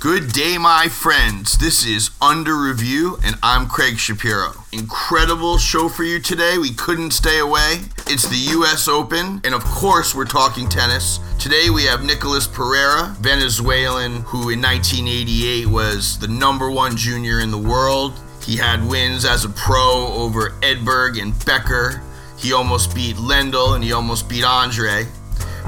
Good day, my friends. This is Under Review, and I'm Craig Shapiro. Incredible show for you today. We couldn't stay away. It's the U.S. Open, and of course, we're talking tennis. Today, we have Nicolas Pereira, Venezuelan, who in 1988 was the number one junior in the world. He had wins as a pro over Edberg and Becker. He almost beat Lendl, and he almost beat Andre.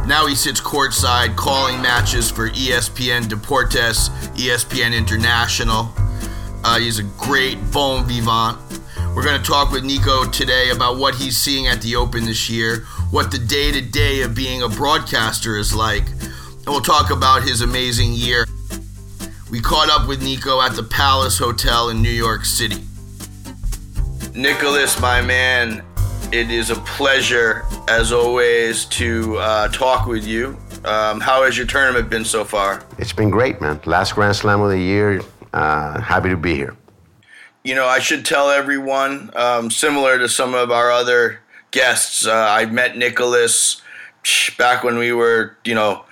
Now he sits courtside calling matches for ESPN Deportes, ESPN International. Uh, he's a great bon vivant. We're going to talk with Nico today about what he's seeing at the Open this year, what the day to day of being a broadcaster is like, and we'll talk about his amazing year. We caught up with Nico at the Palace Hotel in New York City. Nicholas, my man, it is a pleasure, as always, to uh, talk with you. Um, how has your tournament been so far? It's been great, man. Last Grand Slam of the year. Uh, happy to be here. You know, I should tell everyone, um, similar to some of our other guests, uh, I met Nicholas back when we were, you know,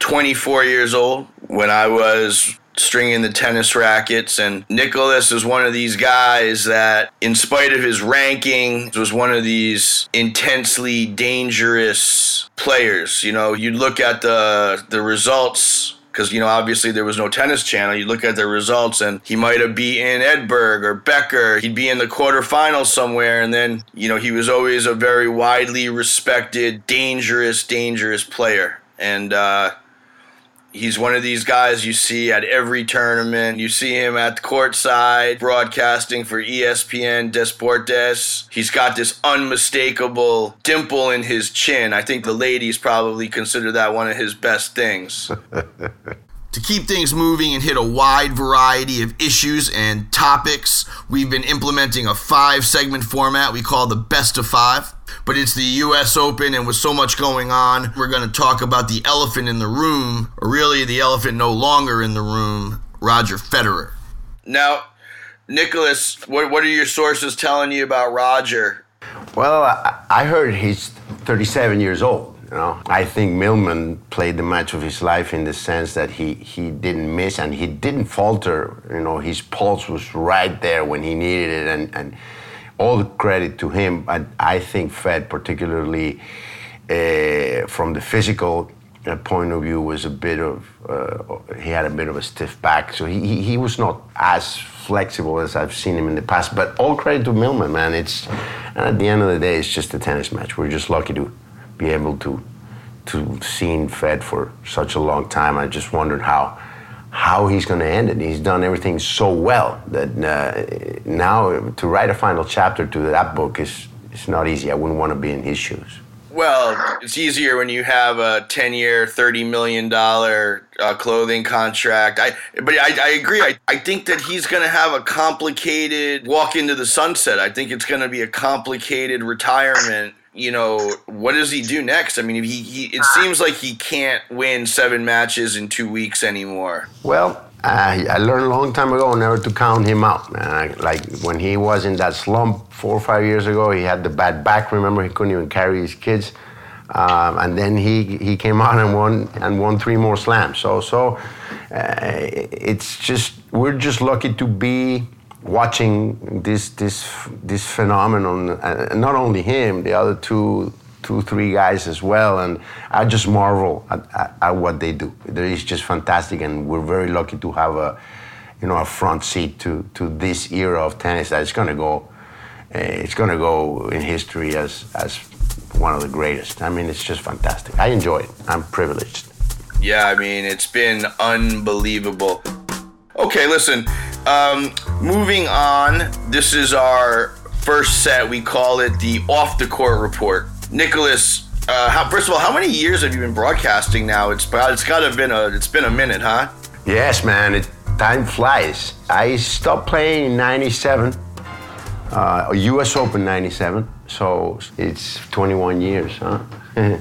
24 years old, when I was stringing the tennis rackets. And Nicholas is one of these guys that, in spite of his ranking, was one of these intensely dangerous players. You know, you'd look at the the results because you know obviously there was no tennis channel. You look at the results, and he might have beaten Edberg or Becker. He'd be in the quarterfinals somewhere, and then you know he was always a very widely respected, dangerous, dangerous player. And uh, He's one of these guys you see at every tournament. You see him at the courtside broadcasting for ESPN Deportes. He's got this unmistakable dimple in his chin. I think the ladies probably consider that one of his best things. To keep things moving and hit a wide variety of issues and topics, we've been implementing a five segment format we call the best of five. But it's the US Open, and with so much going on, we're going to talk about the elephant in the room, or really the elephant no longer in the room, Roger Federer. Now, Nicholas, what, what are your sources telling you about Roger? Well, I, I heard he's 37 years old. You know, I think Millman played the match of his life in the sense that he, he didn't miss and he didn't falter. You know, his pulse was right there when he needed it, and, and all the credit to him. But I think Fed, particularly uh, from the physical uh, point of view, was a bit of uh, he had a bit of a stiff back, so he, he, was not as flexible as I've seen him in the past. But all credit to Millman, man. It's and at the end of the day, it's just a tennis match. We're just lucky to be able to to seen Fed for such a long time. I just wondered how how he's going to end it. He's done everything so well that uh, now to write a final chapter to that book is is not easy. I wouldn't want to be in his shoes. Well, it's easier when you have a ten-year, thirty million dollar uh, clothing contract. I, but I, I agree. I, I think that he's going to have a complicated walk into the sunset. I think it's going to be a complicated retirement you know, what does he do next? I mean, he, he it seems like he can't win seven matches in two weeks anymore. Well, I, I learned a long time ago never to count him out, like when he was in that slump four or five years ago, he had the bad back. Remember, he couldn't even carry his kids, um, and then he he came out and won and won three more slams. So so, uh, it's just we're just lucky to be watching this this this phenomenon, uh, not only him, the other two two three guys as well, and I just marvel at, at, at what they do. It's just fantastic, and we're very lucky to have a you know a front seat to to this era of tennis that's going to go. Uh, it's going to go in history as as one of the greatest. I mean, it's just fantastic. I enjoy it. I'm privileged. Yeah, I mean, it's been unbelievable. Okay, listen. Um, moving on, this is our first set. We call it the off the court report. Nicholas, uh, how, first of all, how many years have you been broadcasting now? It's it's got to been a it's been a minute, huh? Yes, man. It, time flies. I stopped playing in '97, uh, U.S. Open '97. So it's 21 years, huh?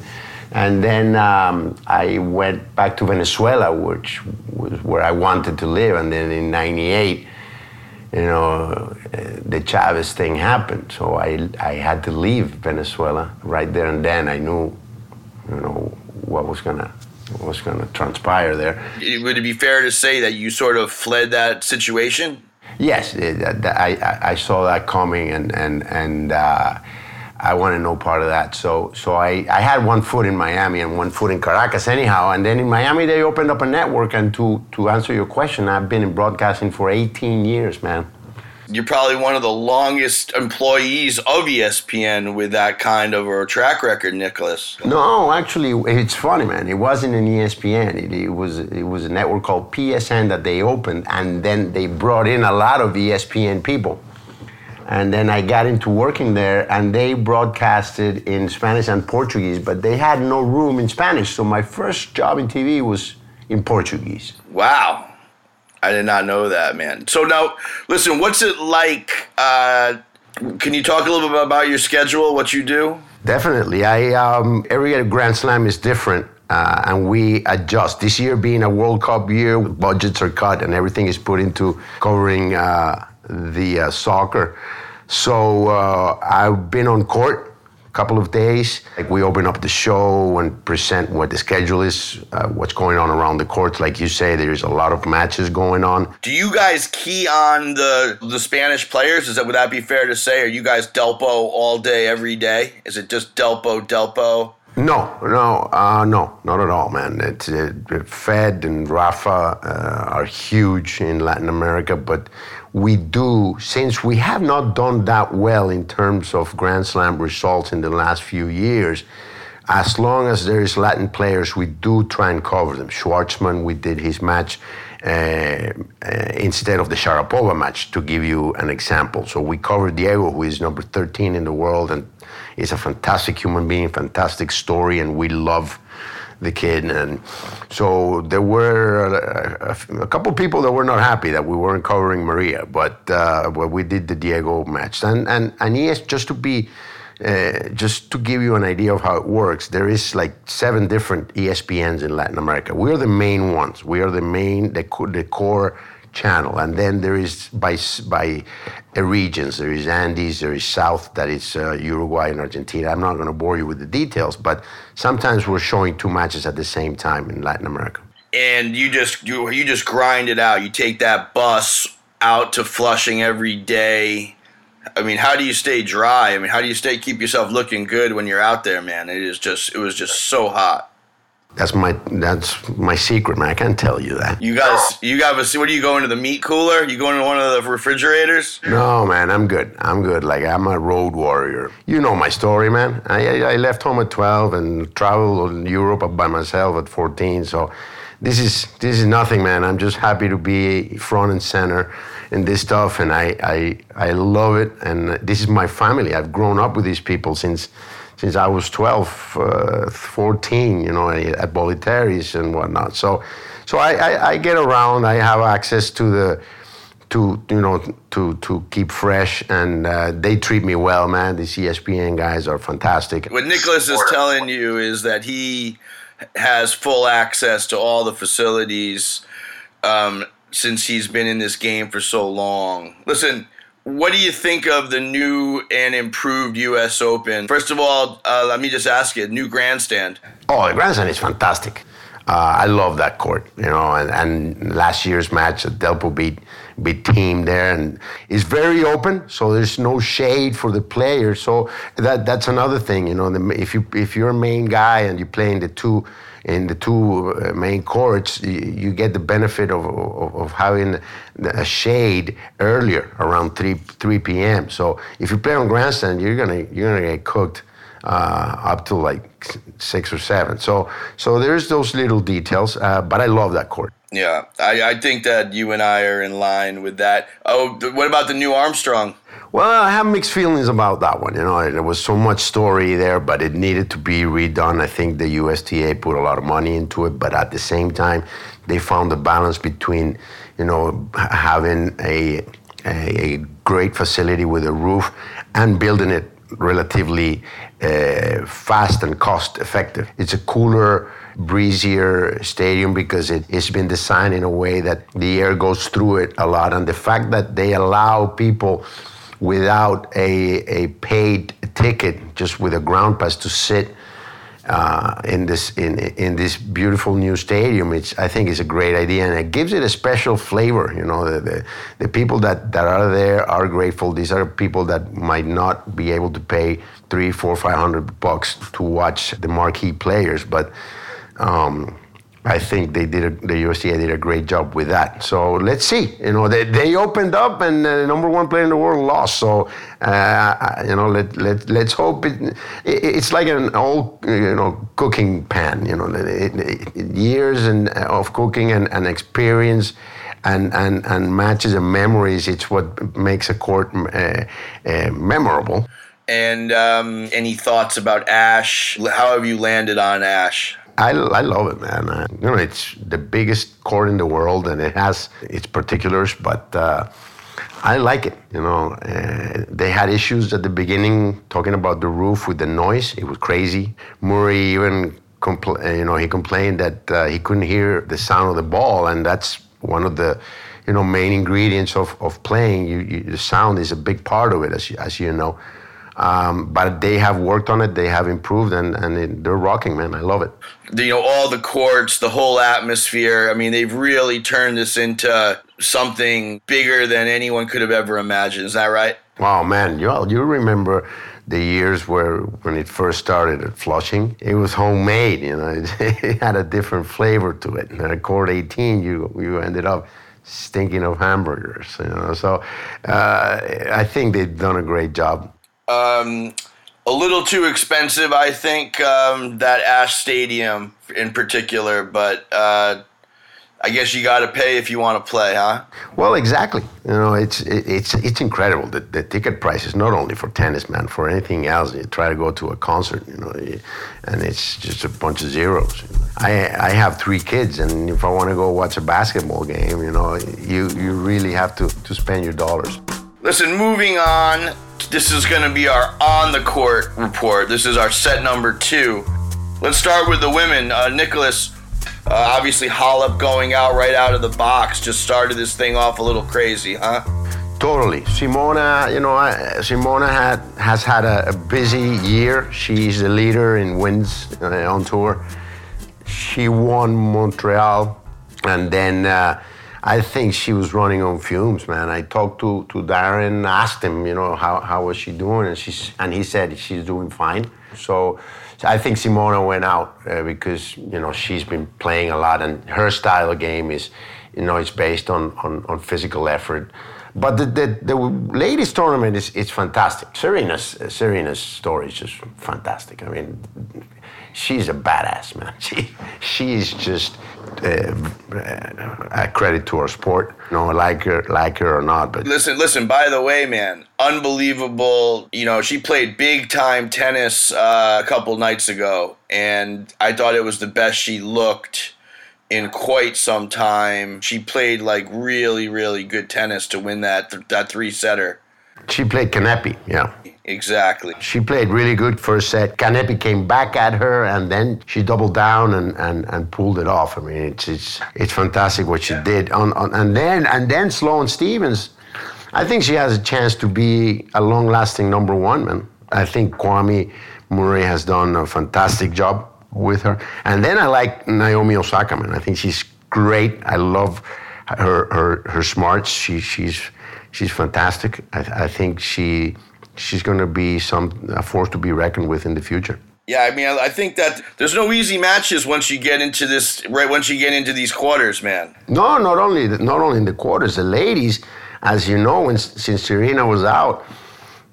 And then um, I went back to Venezuela, which was where I wanted to live. And then in '98, you know, the Chavez thing happened. So I, I had to leave Venezuela right there and then. I knew, you know, what was gonna was going to transpire there. Would it be fair to say that you sort of fled that situation? Yes, it, I, I saw that coming, and and and uh, I wanted no part of that. So so I, I had one foot in Miami and one foot in Caracas anyhow. And then in Miami they opened up a network. And to to answer your question, I've been in broadcasting for 18 years, man you're probably one of the longest employees of ESPN with that kind of a track record, Nicholas. No, actually, it's funny, man. It wasn't an ESPN. It, it, was it was a network called PSN that they opened, and then they brought in a lot of ESPN people. And then I got into working there, and they broadcasted in Spanish and Portuguese, but they had no room in Spanish. So my first job in TV was in Portuguese. Wow. I did not know that, man. So now, listen, what's it like? Uh, can you talk a little bit about your schedule, what you do? Definitely. I um, every Grand Slam is different. Uh, and we adjust. This year being a World Cup year, budgets are cut and everything is put into covering uh, the uh, soccer. So uh, I've been on court a couple of days. Like we open up the show and present what the schedule is, uh, what's going on around the courts. Like you say, there's a lot of matches going on. Do you guys key on the the Spanish players? Is that would that be fair to say? Are you guys Delpo all day, every day? Is it just Delpo, Delpo? No, no, uh, no, not at all, man. It's it, Fed and Rafa uh, are huge in Latin America, but we do, since we have not done that well in terms of Grand Slam results in the last few years, as long as there is Latin players, we do try and cover them. Schwartzman, we did his match uh, uh, instead of the Sharapova match, to give you an example. So we covered Diego, who is number 13 in the world and is a fantastic human being, fantastic story, and we love the kid. And so there were a, a, a, couple people that were not happy that we weren't covering Maria, but uh, well, we did the Diego match. And and and yes, just to be. Uh, just to give you an idea of how it works, there is like seven different ESPNs in Latin America. We are the main ones. We are the main, the, the core channel. And then there is by, by regions, there is Andes, there is South, that is uh, Uruguay and Argentina. I'm not going to bore you with the details, but sometimes we're showing two matches at the same time in Latin America. And you just you, you just grind it out. You take that bus out to Flushing every day. I mean, how do you stay dry? I mean, how do you stay keep yourself looking good when you're out there, man? It is just it was just so hot. That's my that's my secret, man. I can't tell you that. You guys, you guys, what are you going to the meat cooler? You going to one of the refrigerators? No, man. I'm good. I'm good. Like I'm a road warrior. You know my story, man. I I left home at 12 and traveled in Europe by myself at 14. So this is this is nothing, man. I'm just happy to be front and center in this stuff, and I I I love it. And this is my family. I've grown up with these people since since I was 12, uh, 14, you know, at Bollettieri's and whatnot. So, so I, I, I, get around. I have access to the, to you know, to to keep fresh, and uh, they treat me well, man. These ESPN guys are fantastic. What Nicholas is telling you is that he has full access to all the facilities. Um, since he's been in this game for so long. Listen, what do you think of the new and improved U.S. Open? First of all, uh, let me just ask you: new grandstand. Oh, the grandstand is fantastic. Uh, I love that court, you know, and, and last year's match, Delpo beat beat Thiem there, and it's very open, so there's no shade for the players. So that that's another thing, you know. The, if you if you're a main guy and you play in the two in the two uh, main courts, you, get the benefit of, of, of, having a shade earlier around 3 3 p.m. So if you play on grandstand, you're gonna you're gonna get cooked uh, up to like six or seven. So so there's those little details, uh, but I love that court. Yeah, I, I think that you and I are in line with that. Oh, what about the new Armstrong? Well, I have mixed feelings about that one. You know, there was so much story there, but it needed to be redone. I think the USTA put a lot of money into it, but at the same time, they found a balance between, you know, having a, a, a great facility with a roof and building it relatively uh, fast and cost effective. It's a cooler, breezier stadium because it, has been designed in a way that the air goes through it a lot. And the fact that they allow people without a, a paid ticket, just with a ground pass to sit uh, in this in in this beautiful new stadium. It's I think it's a great idea, and it gives it a special flavor. You know, the the, the people that, that are there are grateful. These are people that might not be able to pay three, four, five hundred bucks to watch the marquee players, but. Um, I think they did a, the USTA did a great job with that. So let's see. You know, they, they opened up and the number one player in the world lost. So uh, you know, let let let's hope it, it, It's like an old you know cooking pan. You know, it, years and uh, of cooking and, and experience. And, and, and matches and memories, it's what makes a court uh, uh, memorable. And um, any thoughts about Ash? How have you landed on Ash? I, I love it, man. Uh, you know, it's the biggest court in the world, and it has its particulars, but uh, I like it. You know, uh, they had issues at the beginning talking about the roof with the noise. It was crazy. Murray even, compl- uh, you know, he complained that uh, he couldn't hear the sound of the ball, and that's one of the, you know, main ingredients of, of playing. You, you, the sound is a big part of it, as you, as you know. Um, but they have worked on it. They have improved, and and it, they're rocking, man. I love it. You know, all the courts, the whole atmosphere. I mean, they've really turned this into something bigger than anyone could have ever imagined. Is that right? Wow, man, you you remember the years where when it first started at Flushing, it was homemade. You know, it, it had a different flavor to it. And at Court 18, you you ended up stinking of hamburgers. You know, so uh, I think they've done a great job um, a little too expensive, I think, um, that Ash Stadium in particular, but uh, I guess you got to pay if you want to play, huh? Well, exactly. You know, it's it's it's incredible. that the ticket prices, not only for tennis, man, for anything else. You try to go to a concert, you know, and it's just a bunch of zeros. I I have three kids, and if I want to go watch a basketball game, you know, you you really have to to spend your dollars. Listen, moving on this is going to be our on the court report. This is our set number two. Let's start with the women. Uh, Nicholas, uh, obviously, Halep going out right out of the box just started this thing off a little crazy, huh? Totally. Simona, you know, Simona had has had a, a busy year. She's the leader in wins uh, on tour. She won Montreal, and then uh, I think she was running on fumes, man. I talked to, to Darren, asked him, you know, how, how was she doing, and she's and he said she's doing fine. So, so I think Simona went out uh, because you know she's been playing a lot, and her style of game is, you know, it's based on on, on physical effort. But the, the, the ladies tournament is it's fantastic. Serena's Serena's story is just fantastic. I mean, she's a badass, man. She she's just uh, a credit to our sport. You know, like her, like her or not. But listen, listen. By the way, man, unbelievable. You know, she played big time tennis uh, a couple nights ago, and I thought it was the best she looked in quite some time. She played like really, really good tennis to win that th- that three setter. She played Kanepi, yeah. Exactly. She played really good first set. Kanepi came back at her, and then she doubled down and, and, and pulled it off. I mean, it's it's, it's fantastic what she yeah. did. On, on, and then and then Sloane Stevens, I think she has a chance to be a long-lasting number one, man. I think Kamau Murray has done a fantastic job with her. And then I like Naomi Osaka, man. I think she's great. I love her her her smarts. She she's she's fantastic. I, I think she she's going to be some a force to be reckoned with in the future. Yeah, I mean, I think that there's no easy matches once you get into this. Right, once you get into these quarters, man. No, not only not only in the quarters. The ladies, as you know, when, since Serena was out,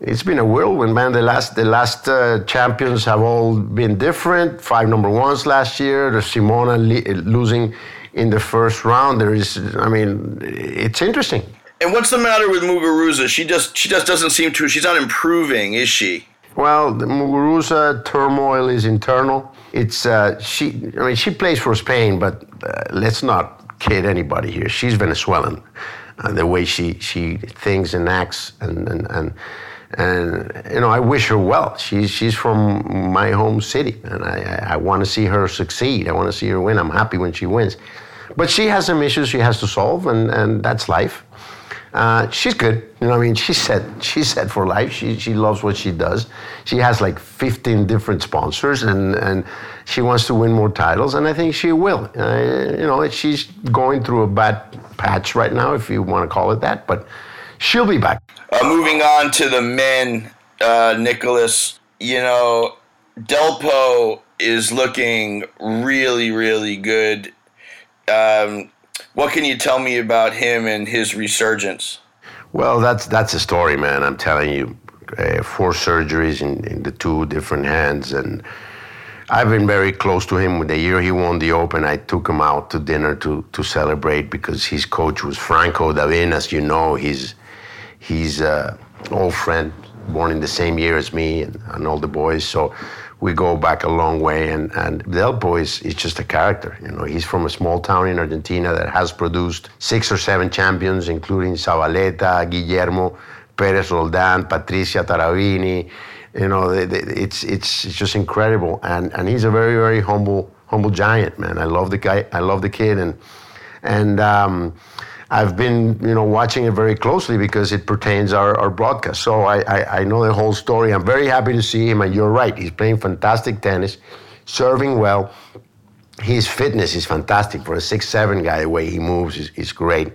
it's been a whirlwind, man. The last the last uh, champions have all been different. Five number ones last year. The Simona losing in the first round. There is, I mean, it's interesting. And what's the matter with Muguruza? She just she just doesn't seem to. She's not improving, is she? Well, the Muguruza turmoil is internal. It's uh, she. I mean, she plays for Spain, but uh, let's not kid anybody here. She's Venezuelan. Uh, the way she she thinks and acts, and and and and you know, I wish her well. She's she's from my home city, and I I, want to see her succeed. I want to see her win. I'm happy when she wins, but she has some issues she has to solve, and and that's life. Uh, she's good. You know, I mean, she's set. She's set for life. She she loves what she does. She has like 15 different sponsors, and and she wants to win more titles, and I think she will. Uh, you know, she's going through a bad patch right now, if you want to call it that, but she'll be back. Moving on to the men, uh, Nicholas. You know, Delpo is looking really, really good. Um, what can you tell me about him and his resurgence? Well, that's that's a story, man. I'm telling you, uh, four surgeries in, in the two different hands, and I've been very close to him. The year he won the Open, I took him out to dinner to to celebrate because his coach was Franco Davin. As you know, he's he's an old friend, born in the same year as me and, and all the boys. So we go back a long way. And, and Delpo is, is just a character. You know, he's from a small town in Argentina that has produced six or seven champions, including Zabaleta, Guillermo, Perez Roldan, Patricia Tarabini. You know, it's, it's, it's just incredible. And, and he's a very, very humble, humble giant, man. I love the guy. I love the kid. And, and, um, I've been, you know, watching it very closely because it pertains our, our broadcast. So I, I, I know the whole story. I'm very happy to see him, and you're right. He's playing fantastic tennis, serving well. His fitness is fantastic for a six-seven guy. The way he moves is, is great.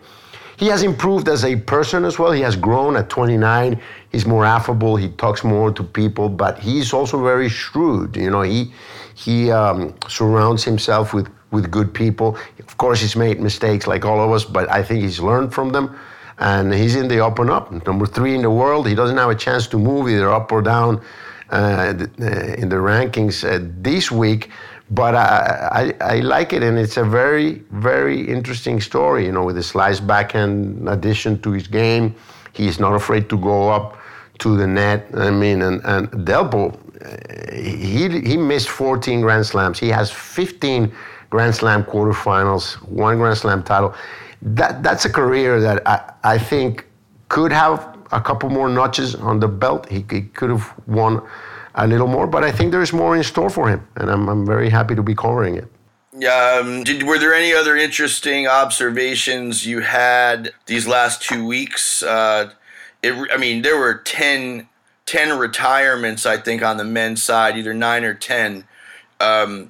He has improved as a person as well. He has grown at 29. He's more affable. He talks more to people, but he's also very shrewd. You know, he he um, surrounds himself with with good people. Of course, he's made mistakes like all of us, but I think he's learned from them. And he's in the and up. Number three in the world. He doesn't have a chance to move either up or down uh, in the rankings uh, this week. But I, I, I, like it, and it's a very, very interesting story. You know, with the slice backhand addition to his game, he's not afraid to go up to the net. I mean, and, and Delpo, uh, he, he missed 14 Grand Slams. He has 15 Grand Slam quarterfinals, one Grand Slam title. That that's a career that I, I think could have a couple more notches on the belt. He, he could have won a little more, but I think there's more in store for him, and I'm, I'm very happy to be covering it. Um, did, were there any other interesting observations you had these last two weeks? Uh, it, I mean, there were 10, 10, retirements, I think, on the men's side, either nine or 10. Um,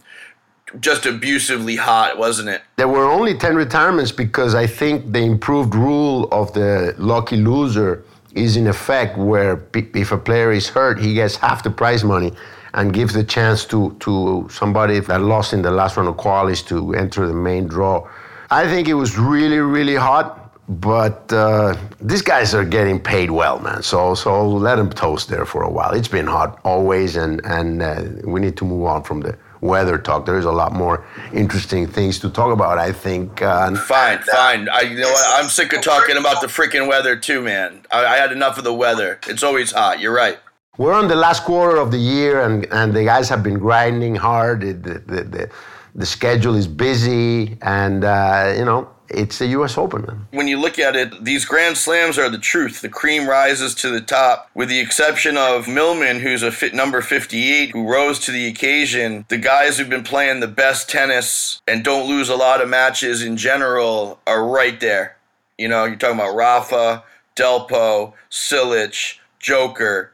just abusively hot, wasn't it? There were only 10 retirements because I think the improved rule of the lucky loser is in effect where if a player is hurt, he gets half the prize money and gives the chance to, to somebody that lost in the last round of qualies to enter the main draw. I think it was really, really hot, but uh, these guys are getting paid well, man. So, so let them toast there for a while. It's been hot always, and, and uh, we need to move on from there weather talk. There's a lot more interesting things to talk about. I think. Uh, fine, fine. I, you know what? I'm sick of talking about the freaking weather too, man. I, I, had enough of the weather. It's always hot. You're right. We're on the last quarter of the year, and, and the guys have been grinding hard. The, the, the, the schedule is busy, and uh, you know it's the U.S. Open. When you look at it, these Grand Slams are the truth. The cream rises to the top, with the exception of Millman, who's a fit number 58, who rose to the occasion. The guys who've been playing the best tennis and don't lose a lot of matches in general are right there. You know, you're talking about Rafa, Delpo, Cilic, Joker,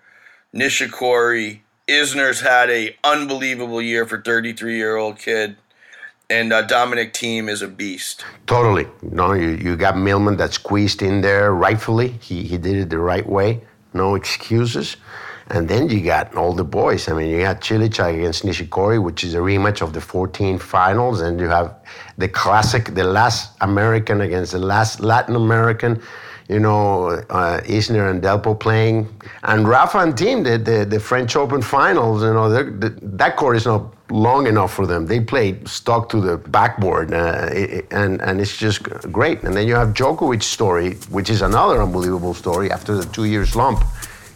Nishikori. Isner's had a unbelievable year for 33 year old kid and uh, Dominic Thiem is a beast. Totally. No, you, you got Millman that squeezed in there rightfully. He, he did it the right way. No excuses. And then you got all the boys. I mean, you got Cilic against Nishikori, which is a rematch of the 14 finals, and you have the classic, the last American against the last Latin American. You know, uh, Isner and Delpo playing, and Rafa and Thiem did the, the French Open finals. You know, the, that court is not long enough for them. They played stuck to the backboard, uh, and and it's just great. And then you have Djokovic's story, which is another unbelievable story. After the two years slump,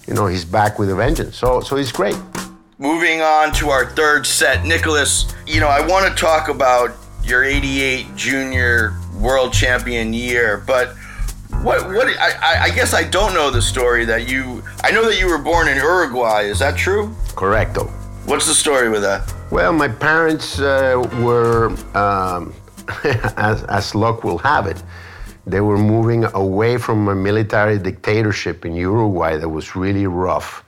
you know he's back with a vengeance. So so he's great. Moving on to our third set, Nicholas. You know I want to talk about your '88 Junior World Champion year, but. What? What? I, I guess I don't know the story that you. I know that you were born in Uruguay. Is that true? Correcto. What's the story with that? Well, my parents uh, were, um, as, as luck will have it, they were moving away from a military dictatorship in Uruguay that was really rough.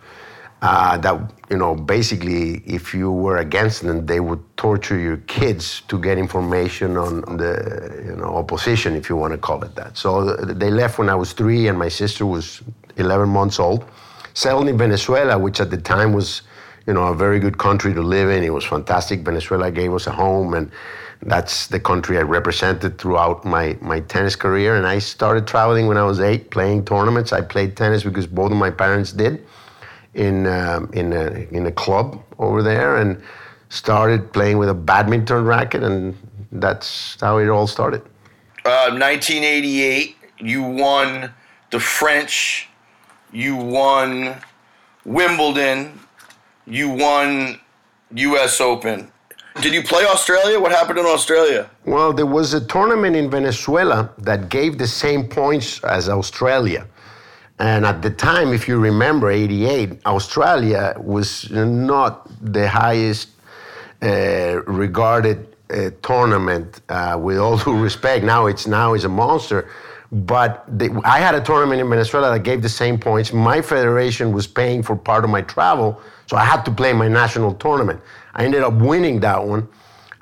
Uh, that you know, basically, if you were against them, they would torture your kids to get information on the you know opposition, if you want to call it that. So they left when I was three, and my sister was 11 months old. Settled in Venezuela, which at the time was, you know, a very good country to live in. It was fantastic. Venezuela gave us a home, and that's the country I represented throughout my, my tennis career. And I started traveling when I was eight, playing tournaments. I played tennis because both of my parents did in, um, in, a, in a club over there and started playing with a badminton racket. And that's how it all started. Uh, 1988, you won the French, you won Wimbledon, you won U.S. Open. Did you play Australia? What happened in Australia? Well, there was a tournament in Venezuela that gave the same points as Australia. And at the time, if you remember, 88, Australia was not the highest uh, regarded uh, tournament. Uh, with all due respect, now it's now is a monster. But the, I had a tournament in Venezuela that gave the same points. My federation was paying for part of my travel, so I had to play my national tournament. I ended up winning that one.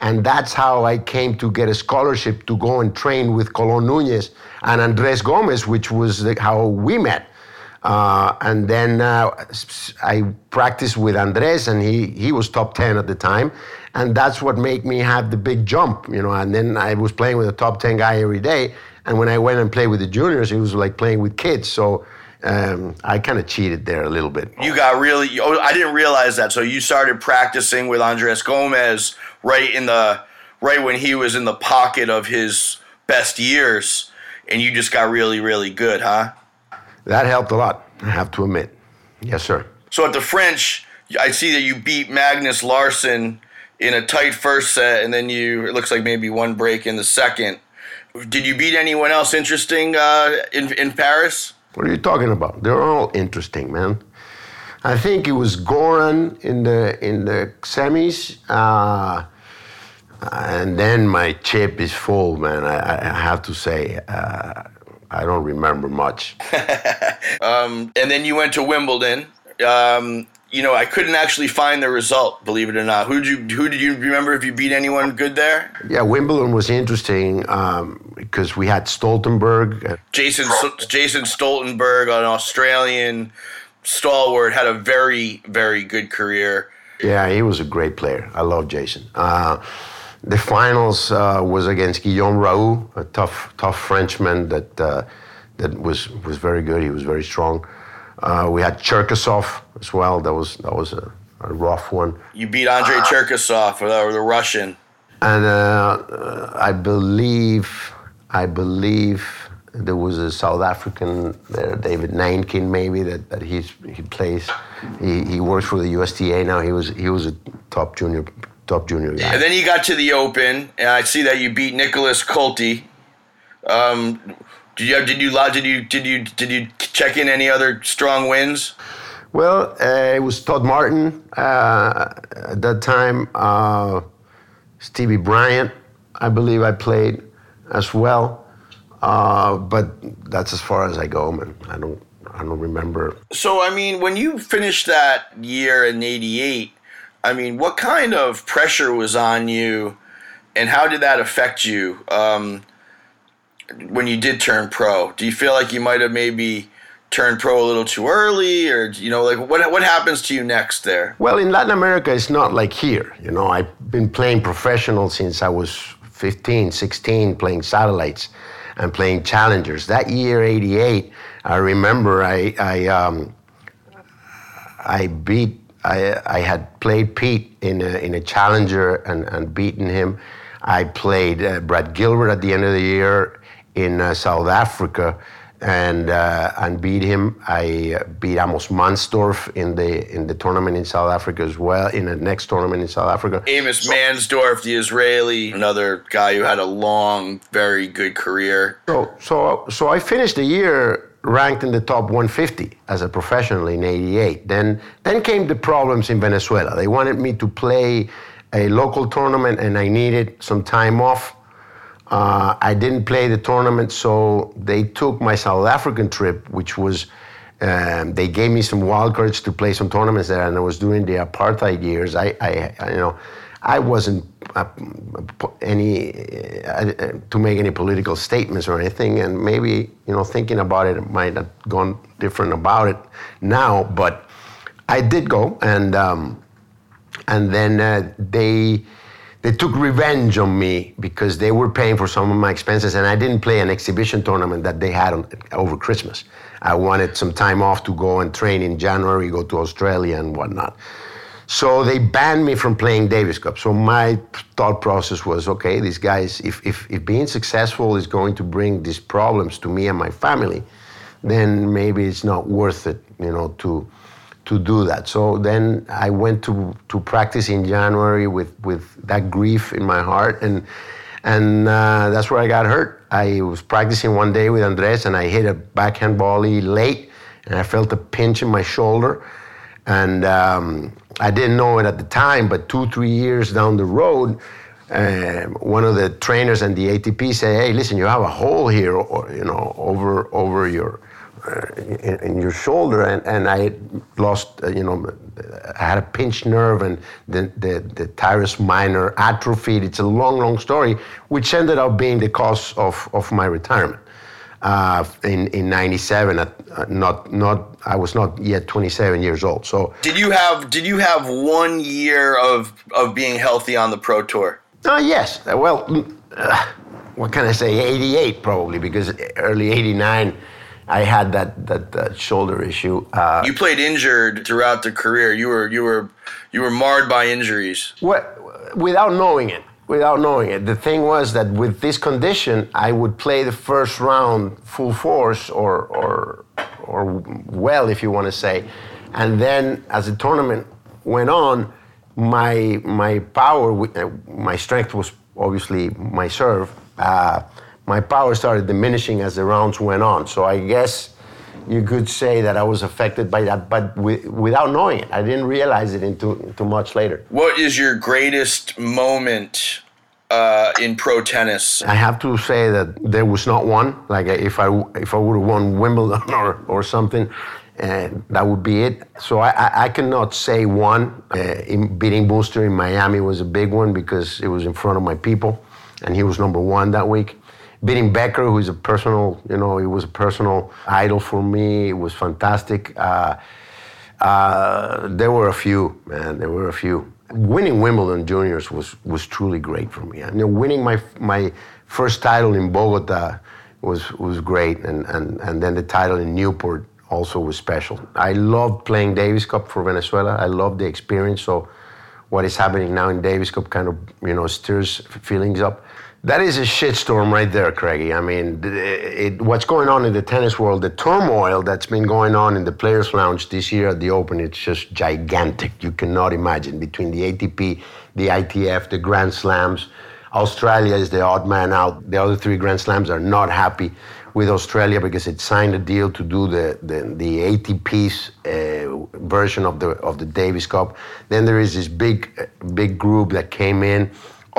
And that's how I came to get a scholarship to go and train with Colon Nunez and Andres Gomez, which was the, how we met. Uh, and then uh, I practiced with Andres, and he, he was top 10 at the time. And that's what made me have the big jump, you know. And then I was playing with a top 10 guy every day. And when I went and played with the juniors, it was like playing with kids. So um, I kind of cheated there a little bit. You got really. Oh, I didn't realize that. So you started practicing with Andres Gomez right in the right when he was in the pocket of his best years, and you just got really, really good, huh? That helped a lot. I have to admit. Yes, sir. So at the French, I see that you beat Magnus Larsson in a tight first set, and then you it looks like maybe one break in the second. Did you beat anyone else interesting uh, in in Paris? What are you talking about? They're all interesting, man. I think it was Goran in the in the semis, uh, and then my chip is full, man. I, I have to say, uh, I don't remember much. um, and then you went to Wimbledon. Um, you know, I couldn't actually find the result, believe it or not. Who did you who did you remember if you beat anyone good there? Yeah, Wimbledon was interesting um, because we had Stoltenberg. Jason Jason Stoltenberg, an Australian stalwart, had a very very good career. Yeah, he was a great player. I love Jason. Uh, the finals uh, was against Guillaume Raoux, a tough tough Frenchman that uh, that was was very good. He was very strong. Uh, we had Cherkasov as well. That was that was a, a rough one. You beat Andrei uh, Cherkasov, or the Russian. And uh, I believe I believe there was a South African there, David Nainkin, maybe that, that he's, he plays. He, he works for the USTA now. He was he was a top junior top junior guy. And then you got to the Open, and I see that you beat Nicklas Kulti. Um, did you did you did you did you did you check in any other strong wins? Well, uh, it was Todd Martin uh, at that time. Uh, Stevie Bryant, I believe I played as well. Uh, but that's as far as I go, man. I don't I don't remember. So I mean, when you finished that year in '88, I mean, what kind of pressure was on you, and how did that affect you? Um, when you did turn pro? Do you feel like you might have maybe turned pro a little too early, or you know, like what what happens to you next there? Well, in Latin America, it's not like here. You know, I've been playing professional since I was 15, 16, playing satellites and playing challengers. That year, '88, I remember I I um, I beat. I, I had played Pete in a, in a challenger and, and beaten him. I played uh, Brad Gilbert at the end of the year in uh, South Africa and uh, and beat him. I beat Amos Mansdorf in the in the tournament in South Africa as well. In the next tournament in South Africa, Amos so, Mansdorf, the Israeli, another guy who had a long, very good career. So so so I finished the year ranked in the top 150 as a professional in '88. Then then came the problems in Venezuela. They wanted me to play a local tournament, and I needed some time off Uh, I didn't play the tournament, so they took my South African trip, which was um, they gave me some wild cards to play some tournaments there, and I was doing the apartheid years. I, I, I you know, I wasn't uh, any uh, to make any political statements or anything, and maybe you know, thinking about it, it might have gone different about it now, but I did go, and um, and then uh, they they took revenge on me because they were paying for some of my expenses and I didn't play an exhibition tournament that they had on, over Christmas. I wanted some time off to go and train in January, go to Australia and whatnot. So they banned me from playing Davis Cup. So my thought process was, okay, these guys, if, if, if being successful is going to bring these problems to me and my family, then maybe it's not worth it, you know, to to do that. So then I went to, to practice in January with, with that grief in my heart, and, and uh, that's where I got hurt. I was practicing one day with Andres, and I hit a backhand volley late, and I felt a pinch in my shoulder. And um, I didn't know it at the time, but two, three years down the road, uh, one of the trainers and the ATP said, "Hey, listen, you have a hole here, or, you know, over over your in, in, your shoulder, and, and I lost, uh, you know, I had a pinched nerve, and the, the, the teres minor atrophied. It's a long, long story, which ended up being the cause of, of my retirement. Uh, in in '97. Uh, not not I was not yet 27 years old. So did you have did you have one year of of being healthy on the pro tour? Uh, yes. Well, uh, what can I say? 88 probably because early '89 I had that that, that shoulder issue. Uh, you played injured throughout the career. You were you were you were marred by injuries. What, without knowing it, without knowing it. The thing was that with this condition, I would play the first round full force or or or well, if you want to say, and then as the tournament went on, my my power, uh, my strength was obviously my serve. Uh, my power started diminishing as the rounds went on. So I guess you could say that I was affected by that, but without knowing it. I didn't realize it until, until much later. What is your greatest moment uh, in pro tennis? I have to say that there was not one. Like if I if I would have won Wimbledon or or something, uh, that would be it. So I, I, I cannot say one. Uh, beating Booster in Miami was a big one because it was in front of my people, and he was number one that week beating Becker, who is a personal, you know, he was a personal idol for me. It was fantastic. Uh, uh, there were a few, man. There were a few. Winning Wimbledon juniors was was truly great for me. I mean, winning my my first title in Bogota was was great, and and and then the title in Newport also was special. I loved playing Davis Cup for Venezuela. I loved the experience. So, what is happening now in Davis Cup kind of you know stirs feelings up. That is a shitstorm right there, Craigie. I mean, it, it, what's going on in the tennis world, the turmoil that's been going on in the Players' Lounge this year at the Open, it's just gigantic. You cannot imagine between the ATP, the ITF, the Grand Slams. Australia is the odd man out. The other three Grand Slams are not happy with Australia because it signed a deal to do the the, the ATP's uh, version of the of the Davis Cup. Then there is this big big group that came in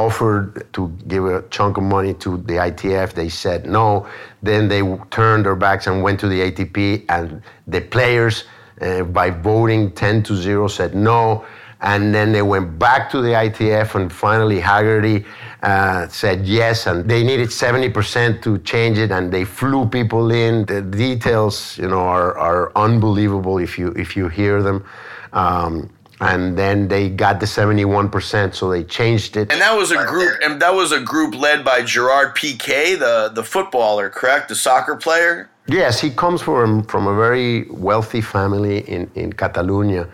offered to give a chunk of money to the ITF. They said no. Then they turned their backs and went to the ATP, and the players, uh, by voting 10 to 0, said no. And then they went back to the ITF, and finally Haggerty uh, said yes, and they needed 70% to change it, and they flew people in. The details, you know, are, are unbelievable if you if you hear them. Um, and then they got the 71% so they changed it. And that was a group and that was a group led by gerard piqué the, the footballer correct? The soccer player? Yes he comes from, from a very wealthy family in, in catalonia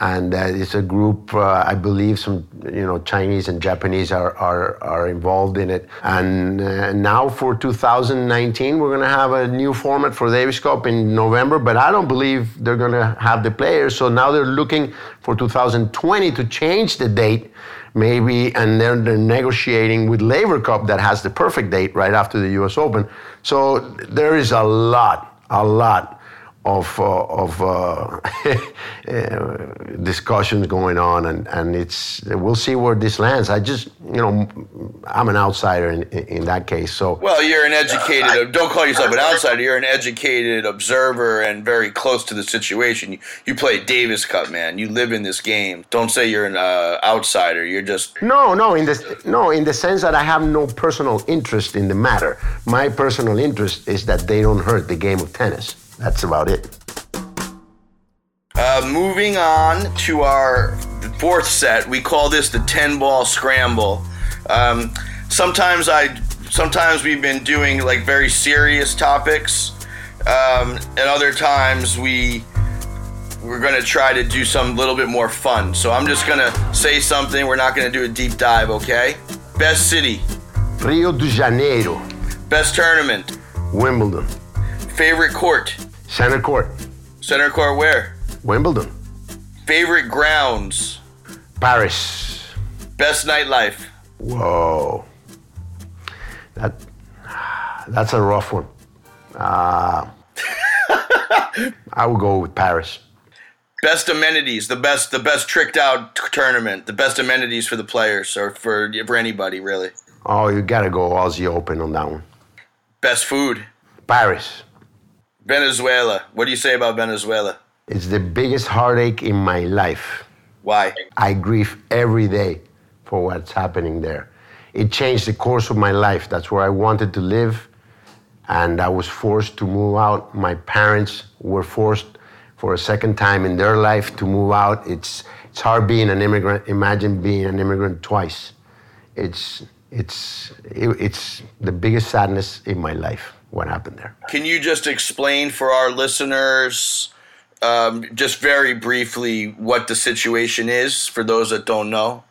and uh, it's a group. Uh, I believe some you know Chinese and Japanese are are, are involved in it. And uh, now for 2019, we're going to have a new format for Davis Cup in November. But I don't believe they're going to have the players. So now they're looking for 2020 to change the date. Maybe, and they're, they're negotiating with Laver Cup that has the perfect date right after the US Open. So there is a lot, a lot of, uh, of uh, discussions going on, and, and it's we'll see where this lands. I just, you know, I'm an outsider in, in that case. So well, you're an educated. Uh, don't call yourself an outsider. You're an educated observer and very close to the situation. You, you play Davis Cup, man. You live in this game. Don't say you're an uh, outsider. You're just no, no. In the no, in the sense that I have no personal interest in the matter. My personal interest is that they don't hurt the game of tennis. That's about it. Uh, moving on to our fourth set, we call this the 10 ball scramble. Um, sometimes I, sometimes we've been doing like very serious topics, um, and other times we we're gonna try to do some little bit more fun. So I'm just gonna say something. We're not gonna do a deep dive, okay? Best city. Rio de Janeiro. Best tournament. Wimbledon. Favorite court. Center court. Center court where? Wimbledon. Favorite grounds? Paris. Best nightlife? Whoa. That that's a rough one. Uh, I would go with Paris. Best amenities, the best the best tricked out t- tournament, the best amenities for the players or for for anybody really. Oh, you gotta go Aussie Open on that one. Best food? Paris. Venezuela. What do you say about Venezuela? It's the biggest heartache in my life. Why? I grieve every day for what's happening there. It changed the course of my life. That's where I wanted to live, and I was forced to move out. My parents were forced for a second time in their life to move out. It's it's hard being an immigrant. Imagine being an immigrant twice. It's it's it, it's the biggest sadness in my life what happened there. Can you just explain for our listeners, um, just very briefly, what the situation is for those that don't know?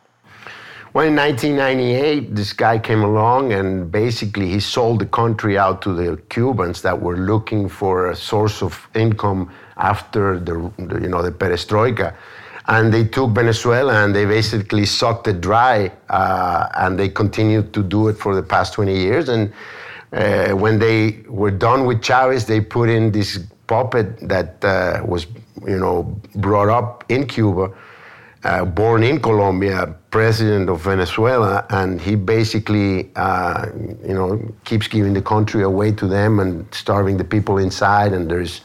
Well, in 1998, this guy came along and basically he sold the country out to the Cubans that were looking for a source of income after the, you know, the perestroika. And they took Venezuela and they basically sucked it dry, uh, and they continued to do it for the past 20 years. And uh, when they were done with Chavez, they put in this puppet that uh, was, you know, brought up in Cuba, uh, born in Colombia, president of Venezuela, and he basically, uh, you know, keeps giving the country away to them and starving the people inside. And there's,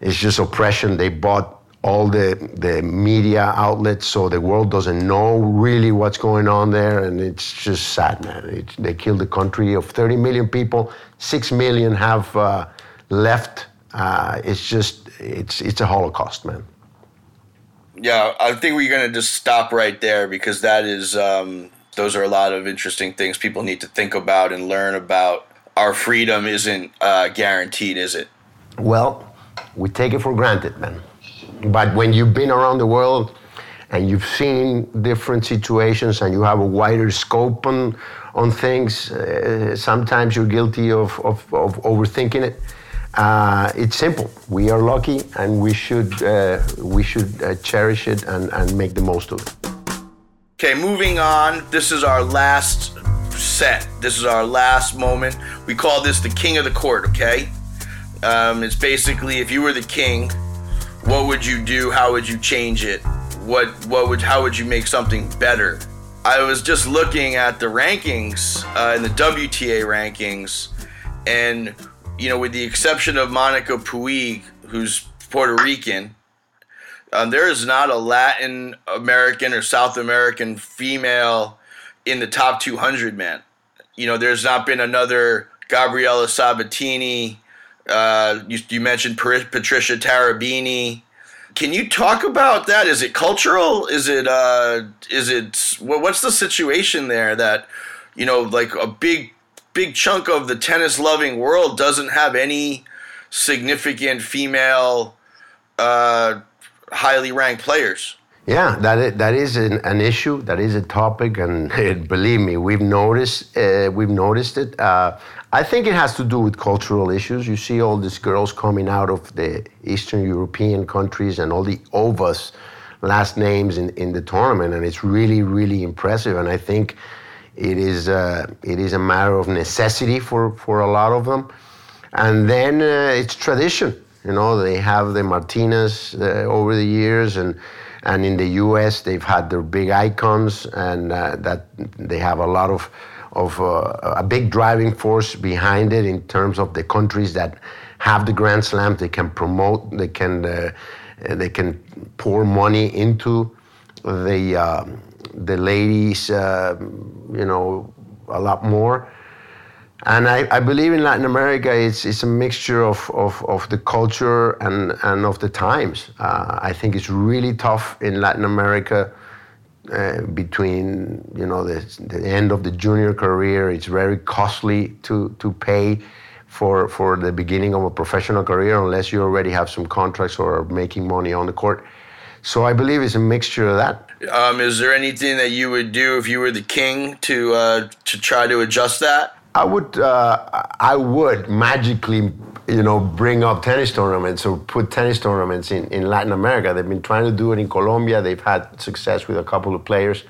it's just oppression. They bought all the, the media outlets so the world doesn't know really what's going on there and it's just sad man. It, they killed the country of 30 million people. 6 million have uh, left. Uh, it's just it's it's a holocaust man. Yeah i think we're going to just stop right there because that is um, those are a lot of interesting things people need to think about and learn about. Our freedom isn't uh, guaranteed is it? Well we take it for granted man but when you've been around the world and you've seen different situations and you have a wider scope on, on things, uh, sometimes you're guilty of, of, of overthinking it. Uh, it's simple. We are lucky and we should, uh, we should uh, cherish it and, and make the most of it. Okay, moving on. This is our last set. This is our last moment. We call this the king of the court, okay? Um, it's basically if you were the king, what would you do? How would you change it? What what would how would you make something better? I was just looking at the rankings uh, in the WTA rankings, and you know, with the exception of Monica Puig, who's Puerto Rican, um, there is not a Latin American or South American female in the top 200. Man, you know, there's not been another Gabriela Sabatini uh, you, you, mentioned Patricia Tarabini. Can you talk about that? Is it cultural? Is it uh, is it what's the situation there that you know like a big big chunk of the tennis loving world doesn't have any significant female uh, highly ranked players? Yeah, that is, that is an, an, issue. That is a topic, and believe me, we've noticed uh, we've noticed it. Uh, I think it has to do with cultural issues. You see all these girls coming out of the Eastern European countries and all the Ovas last names in, in the tournament, and it's really, really impressive. And I think it is, uh, it is a matter of necessity for, for a lot of them. And then uh, it's tradition. You know, they have the Martinez uh, over the years, and and in the U.S. they've had their big icons, and uh, that they have a lot of of uh, a big driving force behind it in terms of the countries that have the Grand Slam. They can promote. They can uh, they can pour money into the uh, the ladies. Uh, you know, a lot more. And I, I, believe in Latin America, it's, it's a mixture of, of, of the culture and, and of the times. Uh, I think it's really tough in Latin America uh, between you know the, the end of the junior career. It's very costly to, to pay for, for the beginning of a professional career unless you already have some contracts or are making money on the court. So I believe it's a mixture of that. Um, is there anything that you would do if you were the king to uh, to try to adjust that? I would uh, I would magically you know bring up tennis tournaments or put tennis tournaments in, in Latin America. They've been trying to do it in Colombia. They've had success with a couple of players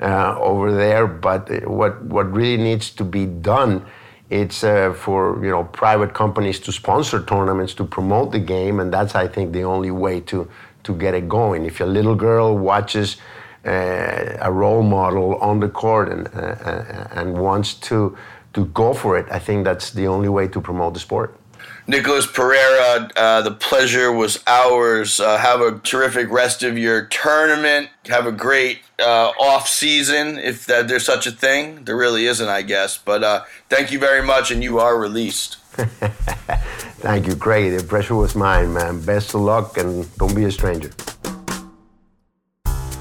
uh, over there. But what what really needs to be done it's uh, for you know private companies to sponsor tournaments to promote the game, and that's I think the only way to to get it going. If a little girl watches uh, a role model on the court and uh, uh, and wants to to go for it, I think that's the only way to promote the sport. Nicholas Pereira, uh, the pleasure was ours. Uh, have a terrific rest of your tournament. Have a great uh, off season, if that, there's such a thing. There really isn't, I guess. But uh, thank you very much, and you are released. thank you, Craig. The pressure was mine, man. Best of luck, and don't be a stranger.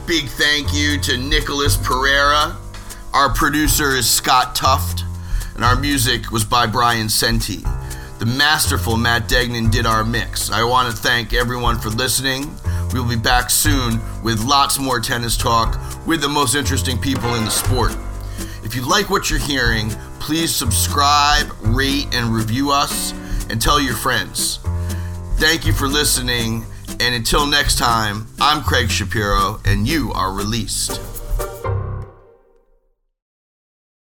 Big thank you to Nicholas Pereira. Our producer is Scott Tuft, and our music was by Brian Senti. The masterful Matt Degnan did our mix. I want to thank everyone for listening. We'll be back soon with lots more tennis talk with the most interesting people in the sport. If you like what you're hearing, please subscribe, rate, and review us, and tell your friends. Thank you for listening, and until next time, I'm Craig Shapiro, and you are released.